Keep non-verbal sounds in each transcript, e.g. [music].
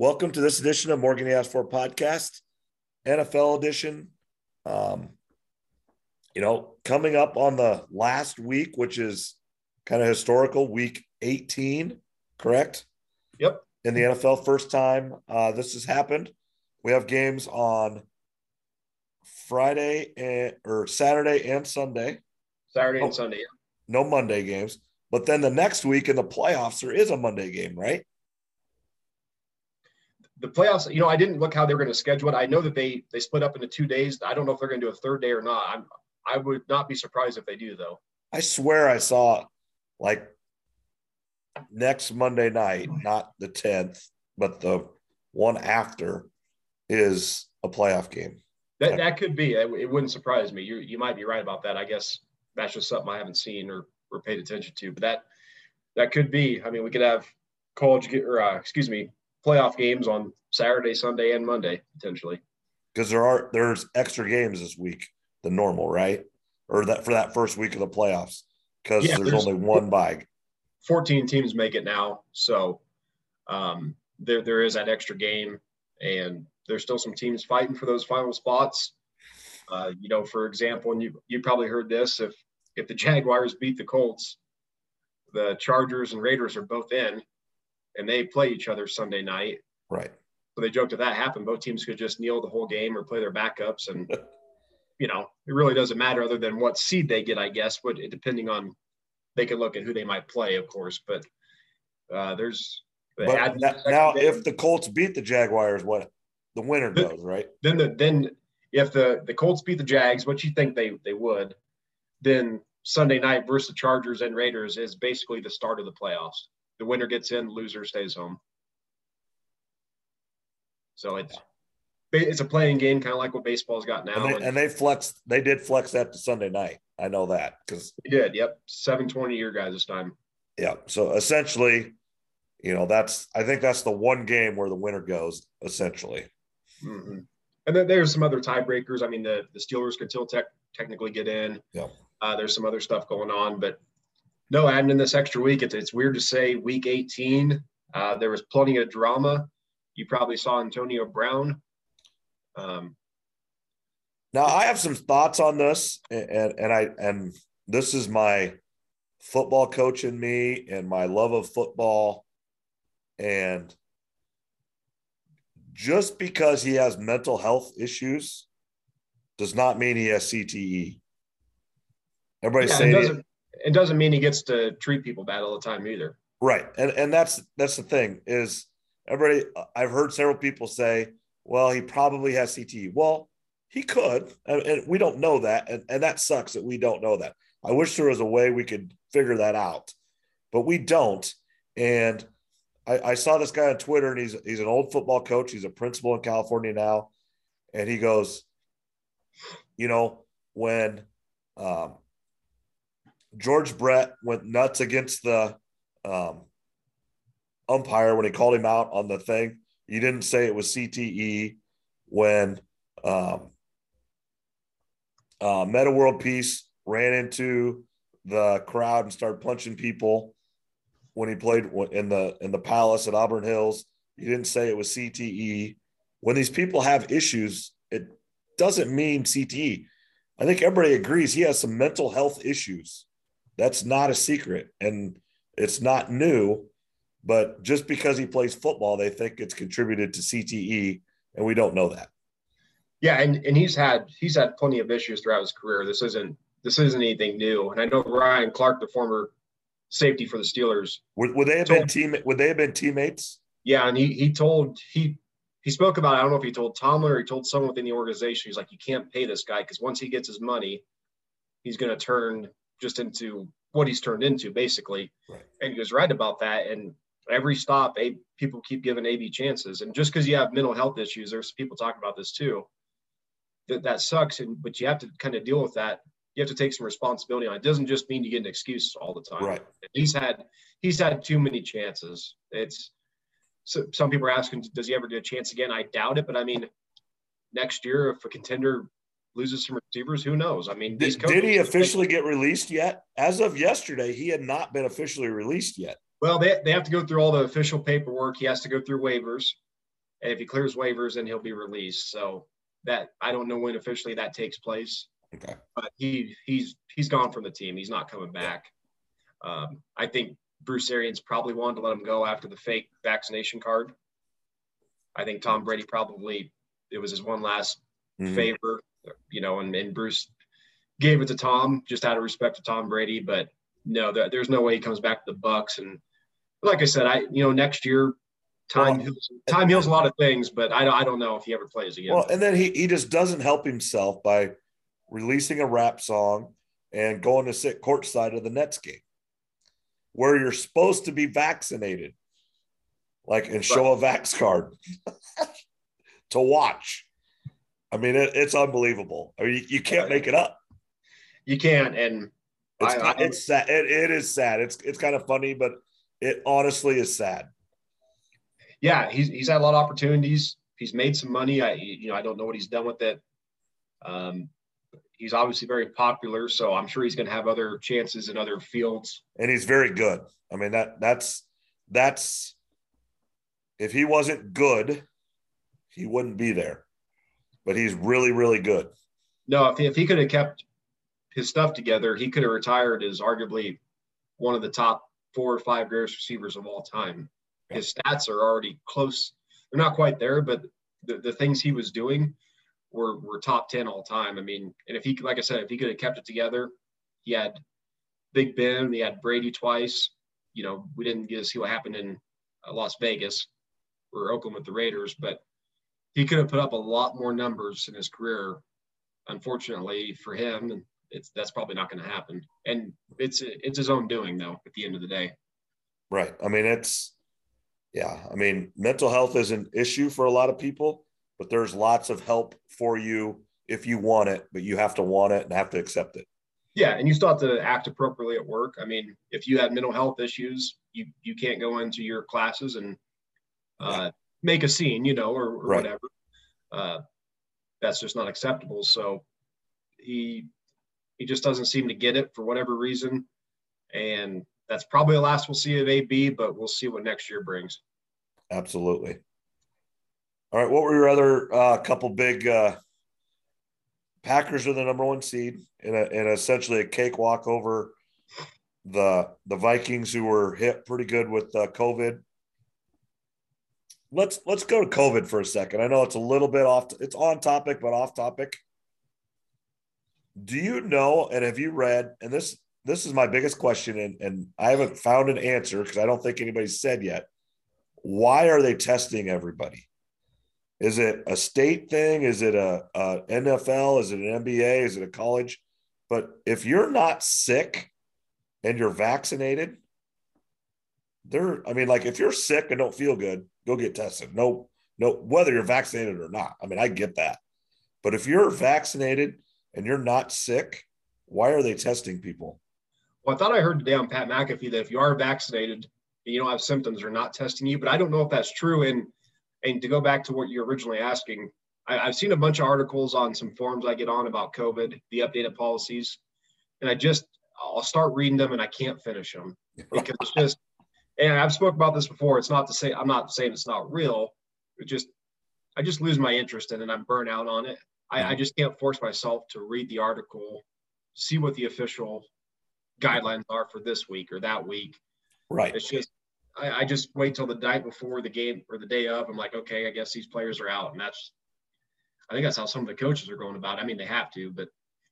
Welcome to this edition of Morgan Asked For podcast, NFL edition. Um, you know, coming up on the last week, which is kind of historical, week 18, correct? Yep. In the NFL, first time uh, this has happened. We have games on Friday and, or Saturday and Sunday. Saturday and oh, Sunday. No Monday games. But then the next week in the playoffs, there is a Monday game, right? The playoffs, you know, I didn't look how they were going to schedule it. I know that they they split up into two days. I don't know if they're going to do a third day or not. I'm I would not be surprised if they do, though. I swear I saw like next Monday night, not the 10th, but the one after is a playoff game. That, that could be. It, it wouldn't surprise me. You, you might be right about that. I guess that's just something I haven't seen or, or paid attention to. But that that could be. I mean, we could have college or uh, excuse me, playoff games on Saturday, Sunday, and Monday potentially. Because there are there's extra games this week than normal, right? Or that for that first week of the playoffs because yeah, there's, there's, only one bye. 14 teams make it now, so um, there there is that extra game, and there's still some teams fighting for those final spots. Uh, you know, for example, and you you probably heard this if if the Jaguars beat the Colts, the Chargers and Raiders are both in, and they play each other Sunday night. Right. So they joked if that happened, both teams could just kneel the whole game or play their backups, and [laughs] you know, it really doesn't matter other than what seed they get, I guess. But depending on, they can look at who they might play, of course. But uh, there's but now, if the Colts beat the Jaguars, what the winner goes, right? Then the then if the the Colts beat the Jags, what you think they they would, then Sunday night versus the Chargers and Raiders is basically the start of the playoffs. The winner gets in, loser stays home. So it's it's a playing game, kind of like what baseball's got now. And they, and they flexed, they did flex that to Sunday night. I know that because they did. Yep, seven twenty year guys this time. Yeah. So essentially, you know, that's I think that's the one game where the winner goes. Essentially. Mm-hmm. And then there's some other tiebreakers. I mean, the the Steelers could still tech, technically get in. Yeah. Uh, there's some other stuff going on, but no, adding in this extra week, it's it's weird to say week 18. Uh, there was plenty of drama. You probably saw Antonio Brown um, now I have some thoughts on this, and and I and this is my football coach in me and my love of football, and just because he has mental health issues does not mean he has CTE. Everybody yeah, saying it doesn't, mean he gets to treat people bad all the time either. Right, and and that's that's the thing is everybody. I've heard several people say, well, he probably has CTE. Well, he could, and, and we don't know that, and, and that sucks that we don't know that. I wish there was a way we could figure that out, but we don't. And I, I saw this guy on Twitter, and he's he's an old football coach. He's a principal in California now, and he goes, you know, when um, George Brett went nuts against the um, umpire when he called him out on the thing, you didn't say it was CTE when um, uh, Metta World Peace ran into the crowd and started punching people when he played in the in the Palace at Auburn Hills. You didn't say it was CTE. When these people have issues, it doesn't mean CTE. I think everybody agrees he has some mental health issues. That's not a secret, and it's not new. But just because he plays football, they think it's contributed to CTE, and we don't know that. Yeah, and, and he's had he's had plenty of issues throughout his career. This isn't this isn't anything new. And I know Ryan Clark, the former safety for the Steelers, would, would they have told, been team would they have been teammates? Yeah, and he he told he he spoke about I don't know if he told Tomlin or he told someone within the organization. He's like, you can't pay this guy because once he gets his money, he's going to turn just into what he's turned into basically. Right. And he was right about that. And every stop, a, people keep giving AB chances. And just because you have mental health issues, there's people talking about this too. That that sucks, and but you have to kind of deal with that. You have to take some responsibility on it. it. Doesn't just mean you get an excuse all the time. Right. He's had he's had too many chances. It's so some people are asking, does he ever get a chance again? I doubt it, but I mean, next year if a contender loses some receivers, who knows? I mean, did, did he officially get released yet? As of yesterday, he had not been officially released yet. Well, they, they have to go through all the official paperwork. He has to go through waivers. and if he clears waivers, then he'll be released. So that I don't know when officially that takes place. Okay. But he he's he's gone from the team. He's not coming back. Um, I think Bruce Arians probably wanted to let him go after the fake vaccination card. I think Tom Brady probably it was his one last mm-hmm. favor, you know, and, and Bruce gave it to Tom just out of respect to Tom Brady. But no, there, there's no way he comes back to the Bucks. And like I said, I you know next year time well, heals, time heals a lot of things, but I, I don't know if he ever plays again. Well, and then he he just doesn't help himself by releasing a rap song and going to sit courtside of the Nets game where you're supposed to be vaccinated, like and show a vax card [laughs] to watch. I mean, it, it's unbelievable. I mean, you, you, can't make it up. You can't, and it's, I, I, it's sad. It, it is sad. It's it's kind of funny, but it honestly is sad. Yeah, he's he's had a lot of opportunities. He's made some money. I you know I don't know what he's done with it. Um, he's obviously very popular, so I'm sure he's going to have other chances in other fields. And he's very good. I mean that that's that's if he wasn't good, he wouldn't be there. But he's really really good. No, if he, if he could have kept his stuff together, he could have retired as arguably one of the top four or five greatest receivers of all time. His stats are already close. They're not quite there, but the, the things he was doing – were were top ten all time. I mean, and if he, like I said, if he could have kept it together, he had Big Ben, he had Brady twice. You know, we didn't get to see what happened in uh, Las Vegas or Oakland with the Raiders, but he could have put up a lot more numbers in his career. Unfortunately for him, it's that's probably not going to happen. And it's it's his own doing, though. At the end of the day, right? I mean, it's yeah. I mean, mental health is an issue for a lot of people but there's lots of help for you if you want it, but you have to want it and have to accept it. Yeah, and you still have to act appropriately at work. I mean, if you have mental health issues, you you can't go into your classes and uh, make a scene, you know, or, or right. whatever. Uh, that's just not acceptable. So he he just doesn't seem to get it for whatever reason, and that's probably the last we'll see of AB. But we'll see what next year brings. Absolutely. All right, what were your other uh, couple big uh, Packers are the number one seed in, a, in essentially a cakewalk over the the Vikings, who were hit pretty good with uh, COVID. Let's let's go to COVID for a second. I know it's a little bit off. It's on topic, but off topic. Do you know and have you read? And this this is my biggest question, and, and I haven't found an answer because I don't think anybody's said yet. Why are they testing everybody? Is it a state thing? Is it a, a NFL? Is it an NBA? Is it a college? But if you're not sick and you're vaccinated, there. I mean, like if you're sick and don't feel good, go get tested. No, no, whether you're vaccinated or not. I mean, I get that. But if you're vaccinated and you're not sick, why are they testing people? Well, I thought I heard today on Pat McAfee that if you are vaccinated and you don't have symptoms, they're not testing you. But I don't know if that's true. And and to go back to what you're originally asking, I, have seen a bunch of articles on some forums I get on about COVID, the updated policies, and I just I'll start reading them and I can't finish them [laughs] because it's just. And I've spoke about this before. It's not to say I'm not saying it's not real. It just I just lose my interest in it. I'm burnt out on it. I, I just can't force myself to read the article, see what the official guidelines are for this week or that week. Right. It's just I, I, just wait till the night before the game or the day of. I'm like, okay, I guess these players are out, and that's. I think that's how some of the coaches are going about. It. I mean, they have to, but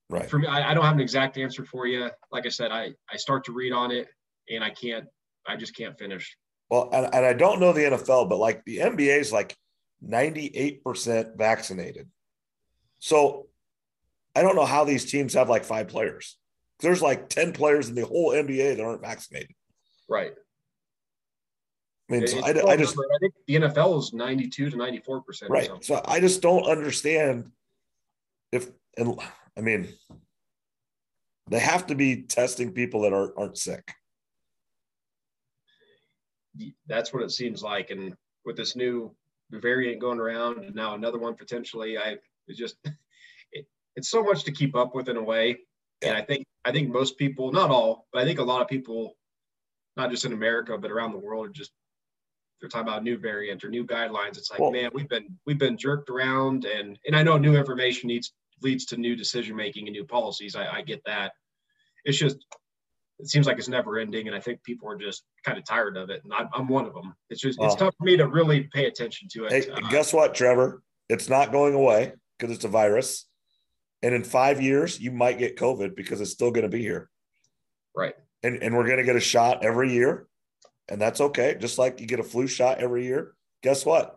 right. for me, I, I don't have an exact answer for you. Like I said, I I start to read on it, and I can't. I just can't finish. Well, and, and I don't know the NFL, but like the NBA is like 98% vaccinated. So I don't know how these teams have like five players. There's like 10 players in the whole NBA that aren't vaccinated. Right. I mean, so I, I, just I think the NFL is 92 to 94 percent. Right. So I just don't understand if and I mean they have to be testing people that are, aren't sick. That's what it seems like, and with this new variant going around, and now another one potentially, I it's just [laughs] it, it's so much to keep up with in a way. And I think I think most people, not all, but I think a lot of people, not just in America but around the world, are just they're talking about new variant or new guidelines. It's like, man, we've been we've been jerked around, and and I know new information needs leads to new decision making and new policies. I, I get that. It's just it seems like it's never ending, and I think people are just kind of tired of it, and I'm, I'm one of them. It's just it's Well- tough for me to really pay attention to Hey, it. Uh, guess what, Trevor? It's not going away because it's a virus. And in five years, you might get COVID because it's still going to be here. right. And, and we're going to get a shot every year. And that's okay. Just like you get a flu shot every year. Guess what?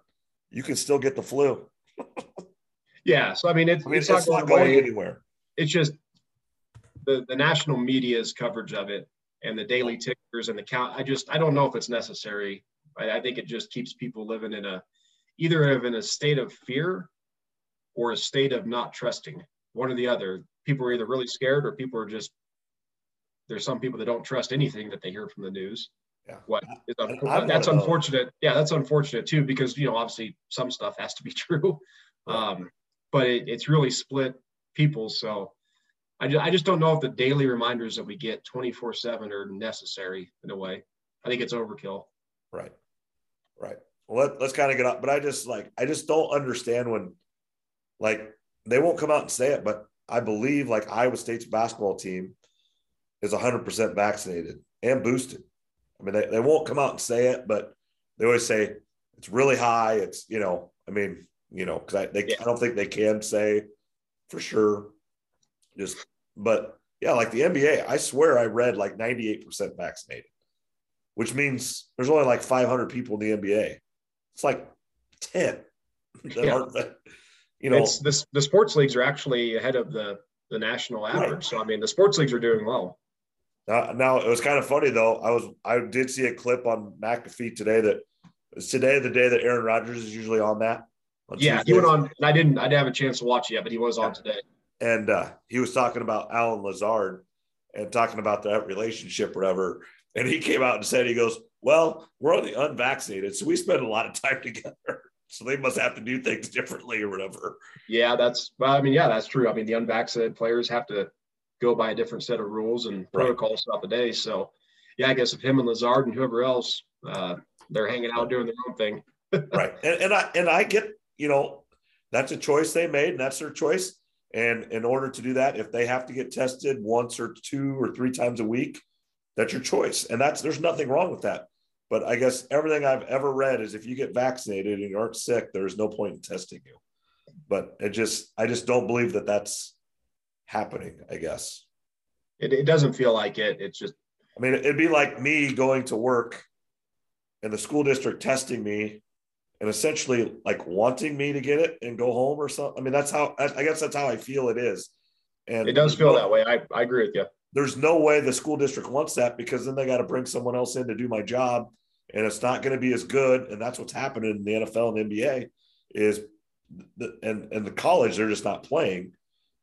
You can still get the flu. [laughs] Yeah. So I mean, it's, I mean, it's, it's, not not going going anywhere. it's just the the national media's coverage of it and the daily tickers and the count. I just I don't know if it's necessary. I, I think it just keeps people living in a either in a state of fear or a state of not trusting. One or the other. People are either really scared or people are just there's some people that don't trust anything that they hear from the news. Yeah. What is I'm that's of unfortunate. Yeah, that's unfortunate too because you know obviously some stuff has to be [laughs] true, um, but it, it's really split people. So I just, I just don't know if the daily reminders that we get 24 7 are necessary in a way. I think it's overkill. Right. Right. Well, let, let's kind of get up. But I just like, I just don't understand when, like, they won't come out and say it, but I believe like Iowa State's basketball team is 100% vaccinated and boosted. I mean, they, they won't come out and say it, but they always say it's really high. It's, you know, I mean, you know, because I, they, Yeah. I don't think they can say for sure. Just, but yeah, like the NBA, I swear I read like 98% vaccinated which means there's only like 500 people in the NBA. It's like 10 [laughs] that Yeah. aren't, that- you know, it's this, the sports leagues are actually ahead of the, the national average. So, I mean, the sports leagues are doing well. now, now it was kind of funny though. I was, I did see a clip on McAfee today that is today the day that Aaron Rodgers is usually on that. on Yeah. He went on, and I didn't, I didn't have a chance to watch it yet, but he was on today. And uh, he was talking about Allen Lazard and talking about that relationship, whatever. And he came out and said, he goes, "Well, we're only unvaccinated, so we spend a lot of time [laughs] together. So they must have to do things differently, or whatever." Yeah. That's, well, I mean, yeah, that's true. I mean, the unvaccinated players have to go by a different set of rules and Right. protocols throughout the day. So, yeah, I guess if him and Lazard and whoever else, uh, they're hanging out doing their own thing. [laughs] right and, and i and i get you know that's a choice they made and that's their choice and in order to do that if they have to get tested once or two or three times a week that's your choice. And that's there's nothing wrong with that. But i guess everything i've ever read is if you get vaccinated and you aren't sick there's no point in testing you. But it just i just don't believe that that's happening i guess. It, it doesn't feel like it. It's just, I mean, it'd be like me going to work and the school district testing me and essentially like wanting me to get it and go home or something. I mean, that's how, I guess that's how I feel it is. And it does feel no- that way. I, I agree with you. There's no way the school district wants that because then they got to bring someone else in to do my job and it's not going to be as good. And that's what's happening in the NFL and NBA is the, and, and the college, they're just not playing.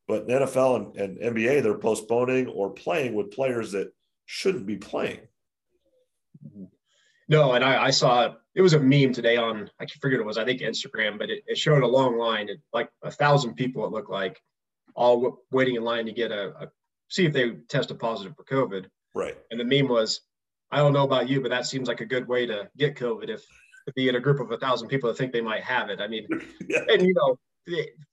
But the NFL and, and NBA, they're postponing or playing with players that shouldn't be playing. No, and I, I saw it was a meme today on I forget it was. I think Instagram, but it, it showed a long line, it, like a thousand people. It looked like all w- waiting in line to get a, a see if they tested positive for COVID. Right. And the meme was, I don't know about you, but that seems like a good way to get COVID if to be in a group of a thousand people that think they might have it. I mean, [laughs] Yeah. and you know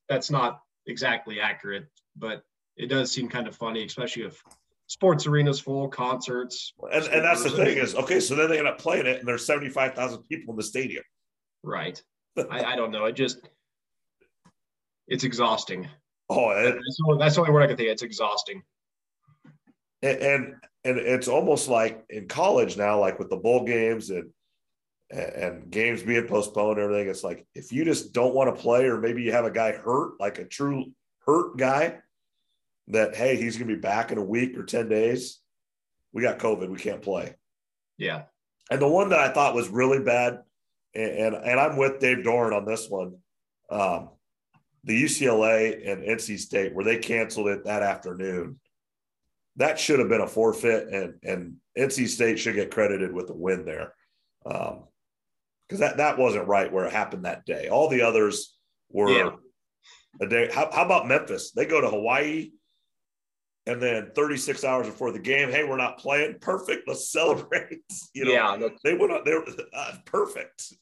that's not exactly accurate, but it does seem kind of funny, especially if sports arenas full, concerts. And, and that's the thing is, okay, so then they end up playing it and there's 75,000 people in the stadium. Right. [laughs] I, I don't know. It just it's exhausting. Oh, and, That's the only, that's the only word I can think. of. It's exhausting. and, and it's almost like in college now, like with the bowl games and, and games being postponed, and everything. It's like if you just don't want to play, or maybe you have a guy hurt, like a true hurt guy, that hey, he's going to be back in a week or ten days. We got COVID, we can't play. Yeah. And the one that I thought was really bad, and and, and I'm with Dave Doeren on this one, um, the UCLA and NC State, where they canceled it that afternoon. That should have been a forfeit, and and NC State should get credited with the win there, because that that wasn't right where it happened that day. All the others were Yeah. a day. How, how about Memphis? They go to Hawaii. And then 36 hours before the game, hey, we're not playing. Perfect. Let's celebrate. [laughs] You know, yeah, they went on. They were [laughs] uh, perfect.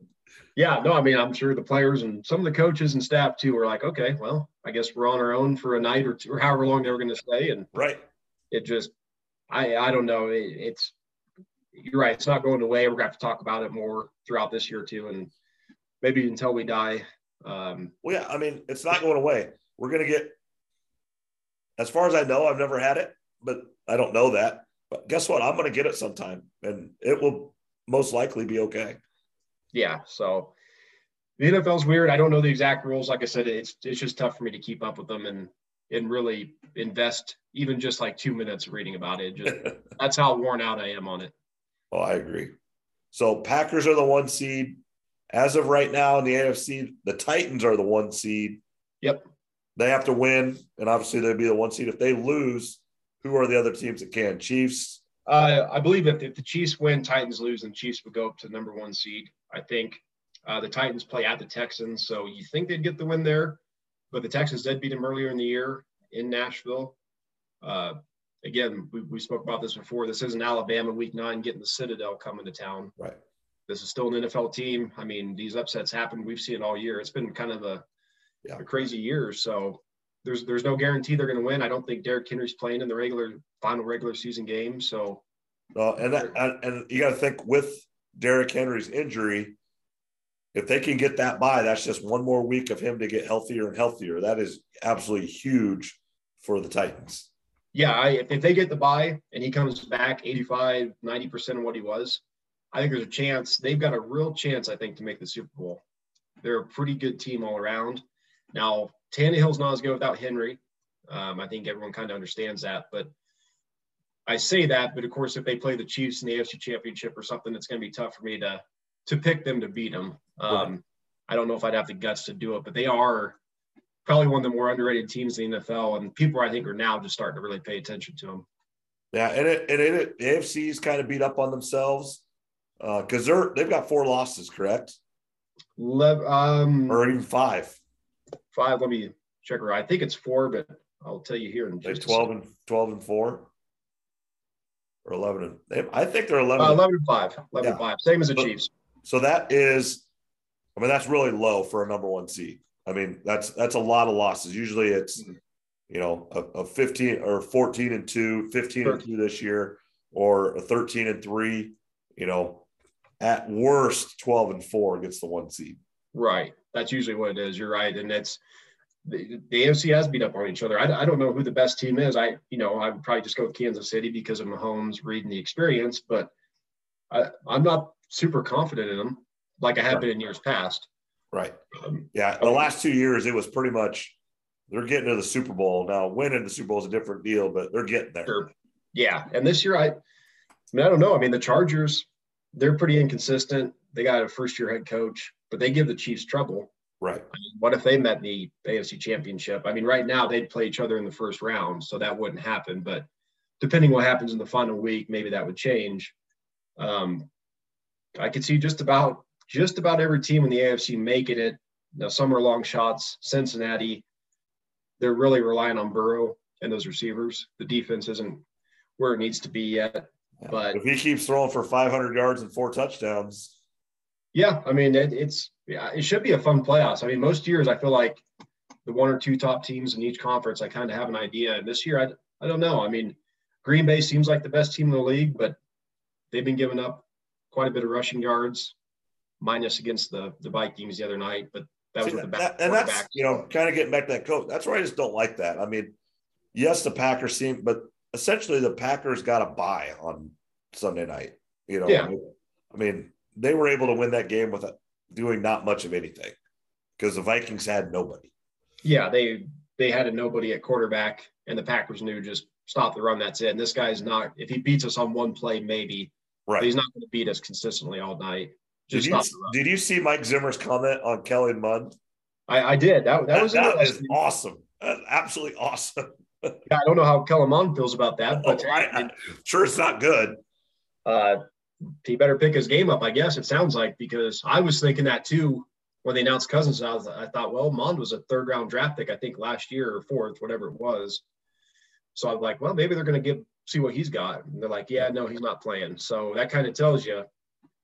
[laughs] yeah, no, I mean, I'm sure the players and some of the coaches and staff too were like, okay, well, I guess we're on our own for a night or two, or however long they were going to stay, and right. It just, I, I don't know. It, it's, you're right. It's not going away. We're going to have to talk about it more throughout this year too, and maybe until we die. Um, well, yeah, I mean, it's not going away. We're going to get as far as I know, I've never had it, but I don't know that. But guess what? I'm going to get it sometime, and it will most likely be okay. Yeah. So the NFL's weird. I don't know the exact rules. Like I said, it's it's just tough for me to keep up with them and and really invest even just like two minutes reading about it. Just [laughs] that's how worn out I am on it. Oh, I agree. So Packers are the one seed. As of right now in the AFC, the Titans are the one seed. Yep. They have to win, and obviously they'd be the one seed. If they lose, who are the other teams that can? Chiefs. Uh, I believe if, if the Chiefs win, Titans lose, and Chiefs would go up to number one seed. I think uh, the Titans play at the Texans, so you think they'd get the win there, but the Texans did beat them earlier in the year in Nashville. Uh, again, we, we spoke about this before. This isn't Alabama Week Nine getting the Citadel coming to town. Right. This is still an NFL team. I mean, these upsets happen. We've seen it all year. It's been kind of a yeah. a crazy year. So there's there's no guarantee they're going to win. I don't think Derrick Henry's playing in the regular final regular season game. So, well, and that and, you got to think with Derrick Henry's injury, if they can get that bye, that's just one more week of him to get healthier and healthier. That is absolutely huge for the Titans. Yeah, I, if they get the bye and he comes back 85, 90% of what he was, I think there's a chance. They've got a real chance, I think, to make the Super Bowl. They're a pretty good team all around. Now, Tannehill's not as good without Henry. Um, I think everyone kind of understands that. But I say that, but of course, if they play the Chiefs in the AFC Championship or something, it's going to be tough for me to to pick them to beat them. Um, right. I don't know if I'd have the guts to do it, but they are probably one of the more underrated teams in the NFL, and people I think are now just starting to really pay attention to them. Yeah, and it, and it, the AFC's kind of beat up on themselves because uh, they're they've got four losses, correct? Le- um, or even five five. Let me check her. I think it's four, but I'll tell you here in just twelve and twelve and four, or eleven and they, I think they're eleven. Uh, eleven and five. Eleven yeah. and five. Same as the Chiefs. So that is, I mean, that's really low for a number one seed. I mean, that's that's a lot of losses. Usually, it's mm-hmm. you know a, a fifteen or fourteen and two, 15 and two this year, or a thirteen and three. You know, at worst, twelve and four gets the one seed. Right. That's usually what it is. You're right, and it's the, the AFC has beat up on each other. I, I don't know who the best team is. I you know I would probably just go with Kansas City because of Mahomes reading the experience, but I, I'm not super confident in them like I have right. been in years past. Right. Um, yeah. The last two years, it was pretty much they're getting to the Super Bowl now. Winning the Super Bowl is a different deal, but they're getting there. Sure. Yeah, and this year I, I mean I don't know. I mean the Chargers, they're pretty inconsistent. They got a first year head coach but they give the Chiefs trouble. Right. I mean, what if they met the AFC Championship? I mean, right now they'd play each other in the first round, so that wouldn't happen. But depending what happens in the final week, maybe that would change. Um, I could see just about just about every team in the AFC making it. Now, some are long shots. Cincinnati, they're really relying on Burrow and those receivers. The defense isn't where it needs to be yet. But if he keeps throwing for 500 yards and four touchdowns, yeah, I mean it, it's yeah, it should be a fun playoffs. I mean, most years I feel like the one or two top teams in each conference, I kind of have an idea. And this year, I I don't know. I mean, Green Bay seems like the best team in the league, but they've been giving up quite a bit of rushing yards, minus against the the Vikings the other night. But that was See, with the back. That, and that's you know kind of getting back to that coach. That's where I just don't like that. I mean, yes, the Packers seem, but essentially the Packers got a bye on Sunday night. You know, yeah. I mean, they were able to win that game without doing not much of anything because the Vikings had nobody. Yeah, they they had a nobody at quarterback, and the Packers knew just stop the run. That's it. And this guy's not. If he beats us on one play, maybe. Right. he's not going to beat us consistently all night. Just did you, did you see Mike Zimmer's comment on Kellen Mond? I, I did. That, that, that was that is awesome. That's absolutely awesome. [laughs] yeah, I don't know how Kellen Mond feels about that, but [laughs] oh, I, am sure it's not good. Uh, he better pick his game up, I guess it sounds like, because I was thinking that too when they announced Cousins. I, was, I thought, well, Mond was a third round draft pick, I think last year or fourth, whatever it was. So I'm like, well, maybe they're going to give see what he's got. And they're like, yeah, no, he's not playing. So that kind of tells you.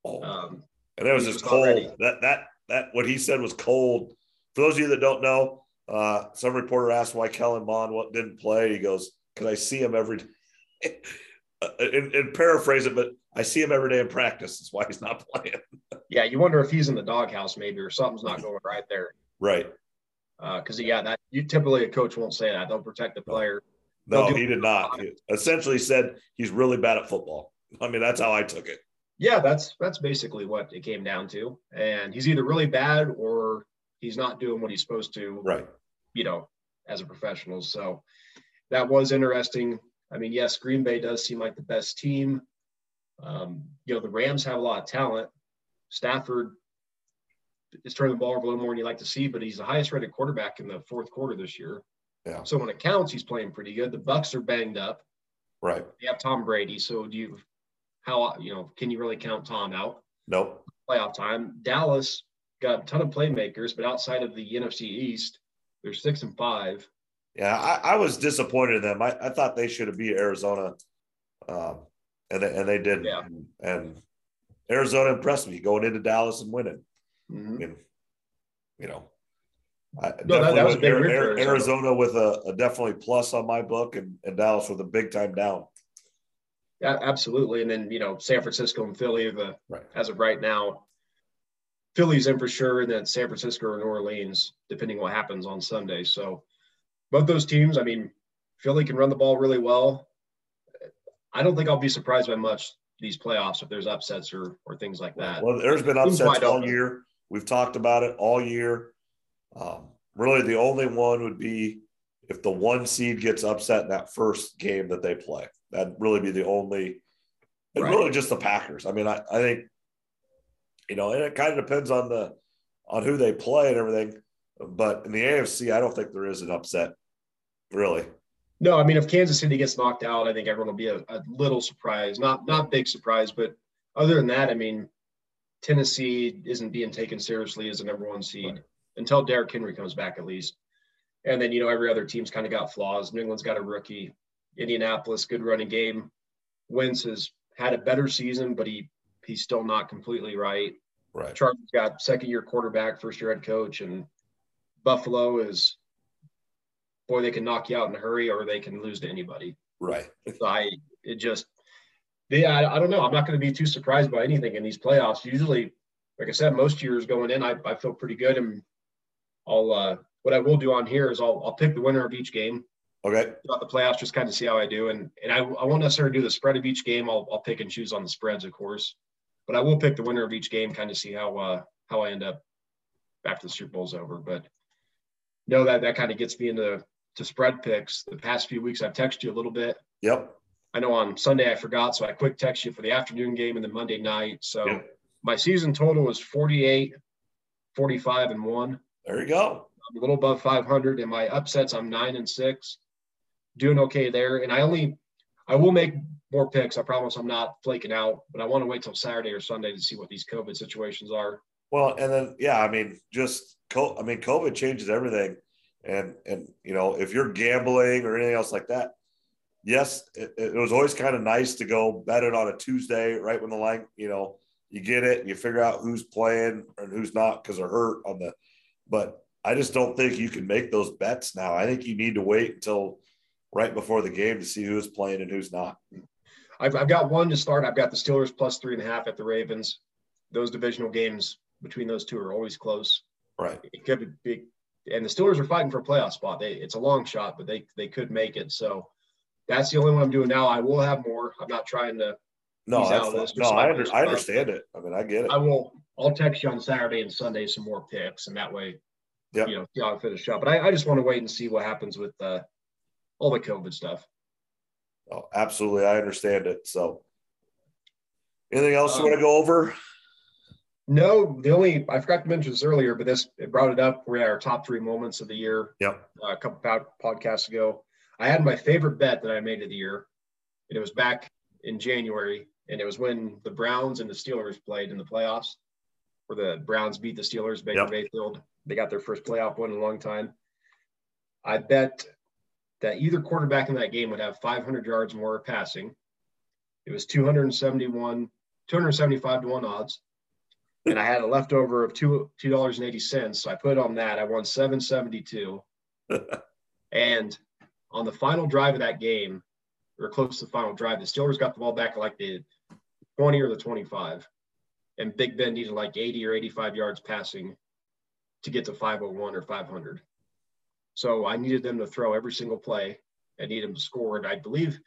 Oh. Um, and it was just cold. That that that what he said was cold. For those of you that don't know, uh, some reporter asked why Kellen Mond didn't play. He goes, "Because I see him every day." [laughs] and, and paraphrase it, but I see him every day in practice. That's why he's not [laughs] playing. yeah, you wonder if he's in the doghouse maybe, or something's not going right there. Right. Because uh, yeah, that you typically a coach won't say that. They'll protect the player. No, he did not. He essentially said he's really bad at football. I mean, that's how I took it. Yeah, that's that's basically what it came down to. And he's either really bad or he's not doing what he's supposed to. Right. You know, as a professional. So that was interesting. I mean, yes, Green Bay does seem like the best team. Um, you know, the Rams have a lot of talent. Stafford is turning the ball over a little more than you like to see, but he's the highest rated quarterback in the fourth quarter this year. Yeah. So when it counts, he's playing pretty good. The Bucks are banged up. Right. You have Tom Brady. So do you how you know, can you really count Tom out? Nope. Playoff time. Dallas got a ton of playmakers, but outside of the NFC East, they're six and five. Yeah, I, I was disappointed in them. I, I thought they should have beat Arizona, um, and they, and they didn't. Yeah. And, and, Arizona impressed me going into Dallas and winning. Mm-hmm. I mean, you know, I no, that, that was a big Arizona. Arizona. Arizona with a, a, definitely plus on my book, and, and Dallas with a big time down. Yeah, absolutely. And then you know, San Francisco and Philly, the right. as of right now, Philly's in for sure, and then San Francisco or New Orleans, depending what happens on Sunday. So both those teams, I mean, Philly can run the ball really well. I don't think I'll be surprised by much these playoffs if there's upsets or or things like that. Well, there's been upsets all year. We've talked about it all year. Um, really, the only one would be if the one seed gets upset in that first game that they play. That'd really be the only, and right. really just the Packers. I mean, I, I think, you know, and it kind of depends on the on who they play and everything. But in the AFC, I don't think there is an upset, really. No, I mean, if Kansas City gets knocked out, I think everyone will be a, a little surprised. Not not big surprise, but other than that, I mean, Tennessee isn't being taken seriously as a number one seed right. until Derrick Henry comes back, at least. And then you know every other team's kind of got flaws. New England's got a rookie. Indianapolis, good running game. Wentz has had a better season, but he he's still not completely right. Right. Chargers got second year quarterback, first year head coach, and Buffalo is boy, they can knock you out in a hurry or they can lose to anybody. Right. So I it just yeah, I, I don't know. I'm not going to be too surprised by anything in these playoffs. Usually, like I said, most years going in, I, I feel pretty good. And I'll uh what I will do on here is I'll I'll pick the winner of each game. Okay. Throughout the playoffs, just kind of see how I do. And and I, I won't necessarily do the spread of each game. I'll I'll pick and choose on the spreads, of course. But I will pick the winner of each game, kind of see how uh how I end up after the Super Bowl's over. But know that that kind of gets me into to spread picks. The past few weeks, I've texted you a little bit. Yep. I know on Sunday I forgot, so I quick text you for the afternoon game and then Monday night. So yep. my season total was 48, 45, and one. There you go. I'm a little above 500. And my upsets, I'm nine and six. Doing okay there. And I only, I will make more picks. I promise I'm not flaking out, but I want to wait till Saturday or Sunday to see what these COVID situations are. Well, and then, yeah, I mean, just, I mean, COVID changes everything and and you know if you're gambling or anything else like that yes it, it was always kind of nice to go bet it on a tuesday right when the line you know you get it and you figure out who's playing and who's not because they're hurt on the but i just don't think you can make those bets now. I think you need to wait until right before the game to see who's playing and who's not. I've, I've got one to start. I've got the steelers plus three and a half at the ravens. Those divisional games between those two are always close. Right. It could be and the Steelers are fighting for a playoff spot. They it's a long shot, but they they could make it. So that's the only one I'm doing now. I will have more. I'm not trying to. No, no, I, under, I understand it. I mean, I get it. I will. I'll text you on Saturday and Sunday some more picks, and that way, yeah, you know, see how I finish up. But I, I just want to wait and see what happens with uh, all the COVID stuff. Oh, absolutely, I understand it. So, anything else um, you want to go over? No, the only I forgot to mention this earlier, but this it brought it up. We had our top three moments of the year. Yep. Uh, a couple podcasts ago, I had my favorite bet that I made of the year, and it was back in January, and it was when the Browns and the Steelers played in the playoffs, where the Browns beat the Steelers. Baker yep. Mayfield, they got their first playoff win in a long time. I bet that either quarterback in that game would have 500 yards more passing. It was 271, 275 to one odds. And I had a leftover of two two dollars and eighty cents. So I put on that. I won 772. [laughs] and on the final drive of that game, or close to the final drive, the Steelers got the ball back at like the 20 or the 25. And Big Ben needed like 80 or 85 yards passing to get to 501 or 500. So I needed them to throw every single play. I needed them to score. And I believe,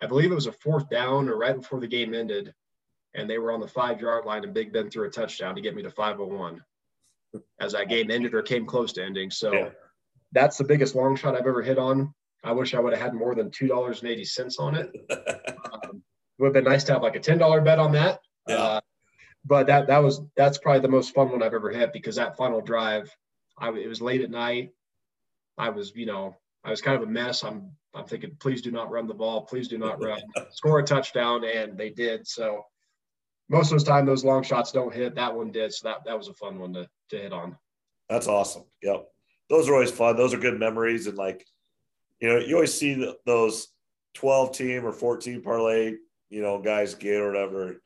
I believe it was a fourth down or right before the game ended, and they were on the five yard line, and Big Ben threw a touchdown to get me to 501 as that game ended or came close to ending. So yeah. that's the biggest long shot I've ever hit on. I wish I would have had more than two dollars and eighty cents on it. [laughs] um, it would have been nice to have like a ten dollar bet on that. Yeah. Uh, but that that was that's probably the most fun one I've ever had because that final drive, I it was late at night. I was, you know, I was kind of a mess. I'm I'm thinking, please do not run the ball. Please do not run. [laughs] Score a touchdown, and they did. So most of the time, those long shots don't hit. That one did. So that that was a fun one to to hit on. That's awesome. Yep, those are always fun. Those are good memories, and like, you know, you always see the, those twelve team or fourteen parlay, you know, guys get or whatever,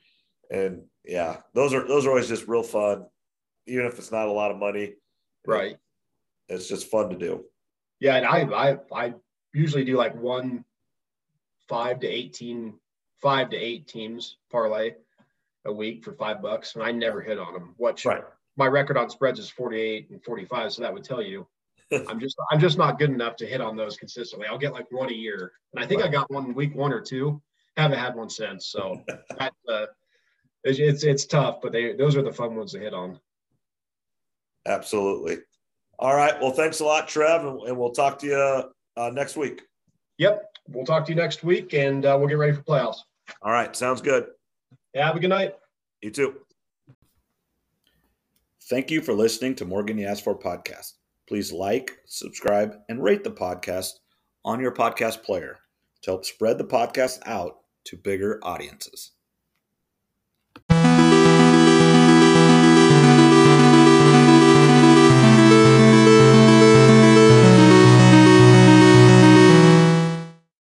and yeah, those are those are always just real fun, even if it's not a lot of money. Right. It's just fun to do. Yeah, and I I I usually do like one five to 18, five to eight teams parlay a week for five bucks, and I never hit on them. What right. my record on spreads is 48 and 45, so that would tell you [laughs] I'm just I'm just not good enough to hit on those consistently. I'll get like one a year, and I think right. I got one week one or two. Haven't had one since, so [laughs] that uh, it's, it's it's tough, but they those are the fun ones to hit on. Absolutely. All right. Well, thanks a lot, Trev, and, and we'll talk to you uh, next week. Yep. We'll talk to you next week, and uh, we'll get ready for playoffs. All right. Sounds good. Have a good night. You too. Thank you for listening to More Than You Asked For podcast. Please like, subscribe, and rate the podcast on your podcast player to help spread the podcast out to bigger audiences.